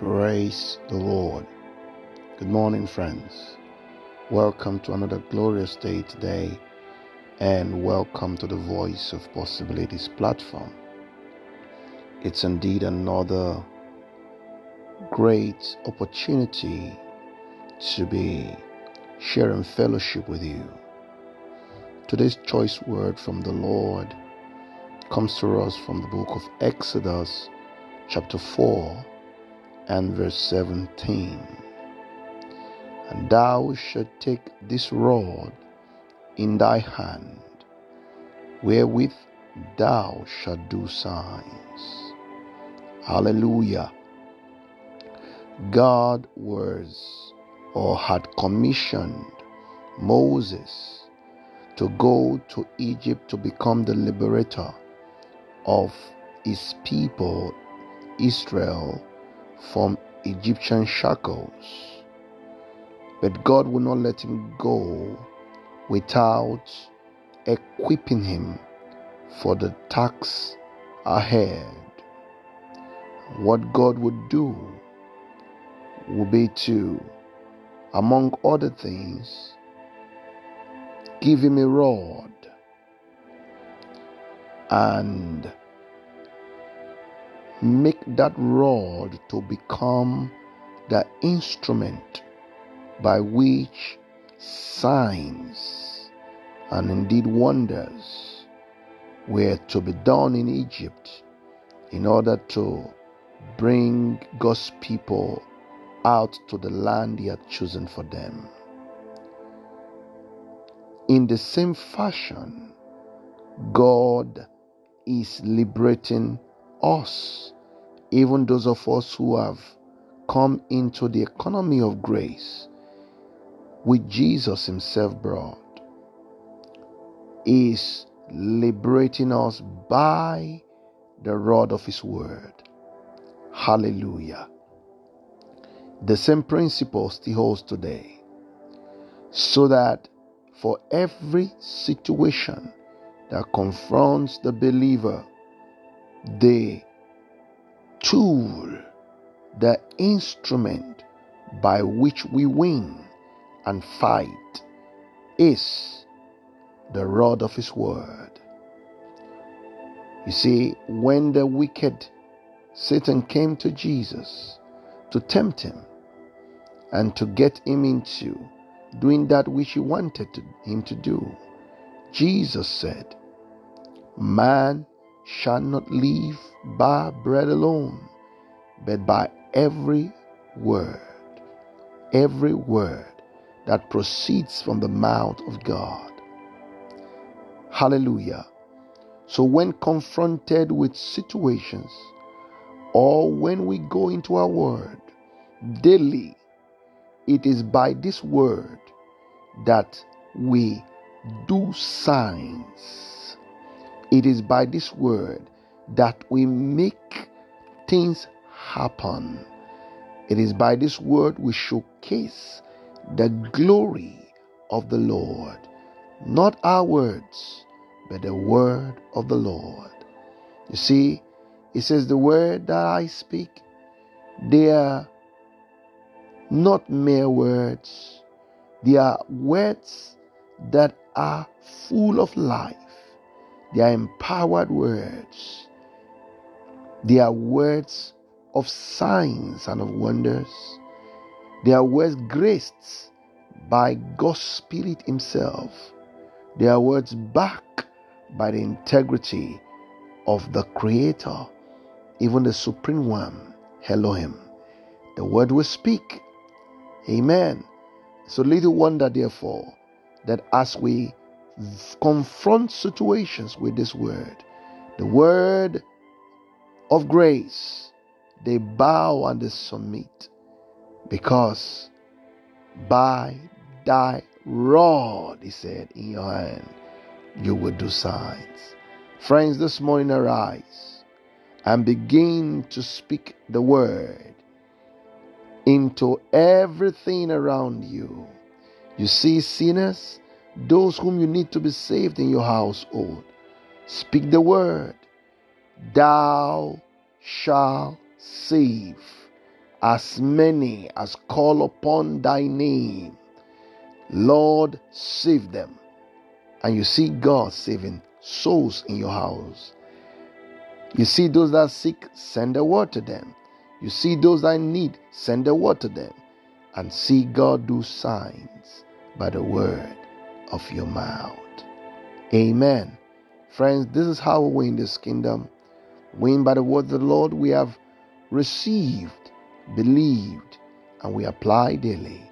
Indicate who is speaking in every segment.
Speaker 1: Praise the Lord. Good morning, friends. Welcome to another glorious day today, and welcome to the Voice of Possibilities platform. It's indeed another great opportunity to be sharing fellowship with you. Today's choice word from the Lord comes to us from the book of Exodus, chapter 4, and verse 17. And thou shalt take this rod in thy hand, wherewith thou shalt do signs. Hallelujah. God was or had commissioned Moses to go to Egypt to become the liberator of his people, Israel, from Egyptian shackles. But God would not let him go without equipping him for the task ahead. What God would do would be to, among other things, give him a rod and make that rod to become the instrument by which signs and indeed wonders were to be done in Egypt in order to bring God's people out to the land He had chosen for them. In the same fashion, God is liberating us, even those of us who have come into the economy of grace, which Jesus Himself brought, is liberating us by the rod of His Word. Hallelujah. The same principle still holds today. So that for every situation that confronts the believer, the tool, the instrument by which we win and fight is the rod of His Word. You see, when the wicked Satan came to Jesus to tempt him and to get him into doing that which he wanted to, him to do, Jesus said, Man shall not live by bread alone, but by every word, every word that proceeds from the mouth of God. Hallelujah. So, when confronted with situations, or when we go into our word daily, it is by this word that we do signs. It is by this word that we make things happen. It is by this word we showcase the glory of the Lord. Not our words, but the word of the Lord. You see, it says, The word that I speak, they are not mere words, they are words that are full of life. They are empowered words. They are words of signs and of wonders. They are words graced by God's Spirit Himself. They are words backed by the integrity of the Creator, even the Supreme One, Elohim. The word will speak. Amen. So little wonder, therefore, that as we confront situations with this word, the word of grace, they bow and they submit because by thy rod, he said, in your hand, you will do signs. Friends, this morning arise and begin to speak the word into everything around you. You see, sinners, those whom you need to be saved in your household, speak the word, Thou shalt save. as many as call upon thy name. Lord, save them. And you see God saving souls in your house. You see those that sick, send a word to them. You see those that need, send a word to them. And see God do signs by the word of your mouth. Amen. Friends, this is how we win this kingdom. Win by the word of the Lord we have received, believed, and we apply daily.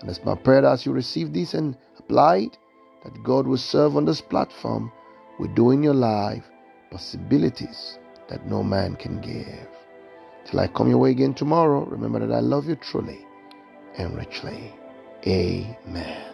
Speaker 1: And it's my prayer that as you receive this and apply it, that God will serve on this platform with doing your life possibilities that no man can give. Till I come your way again tomorrow, remember that I love you truly and richly. Amen.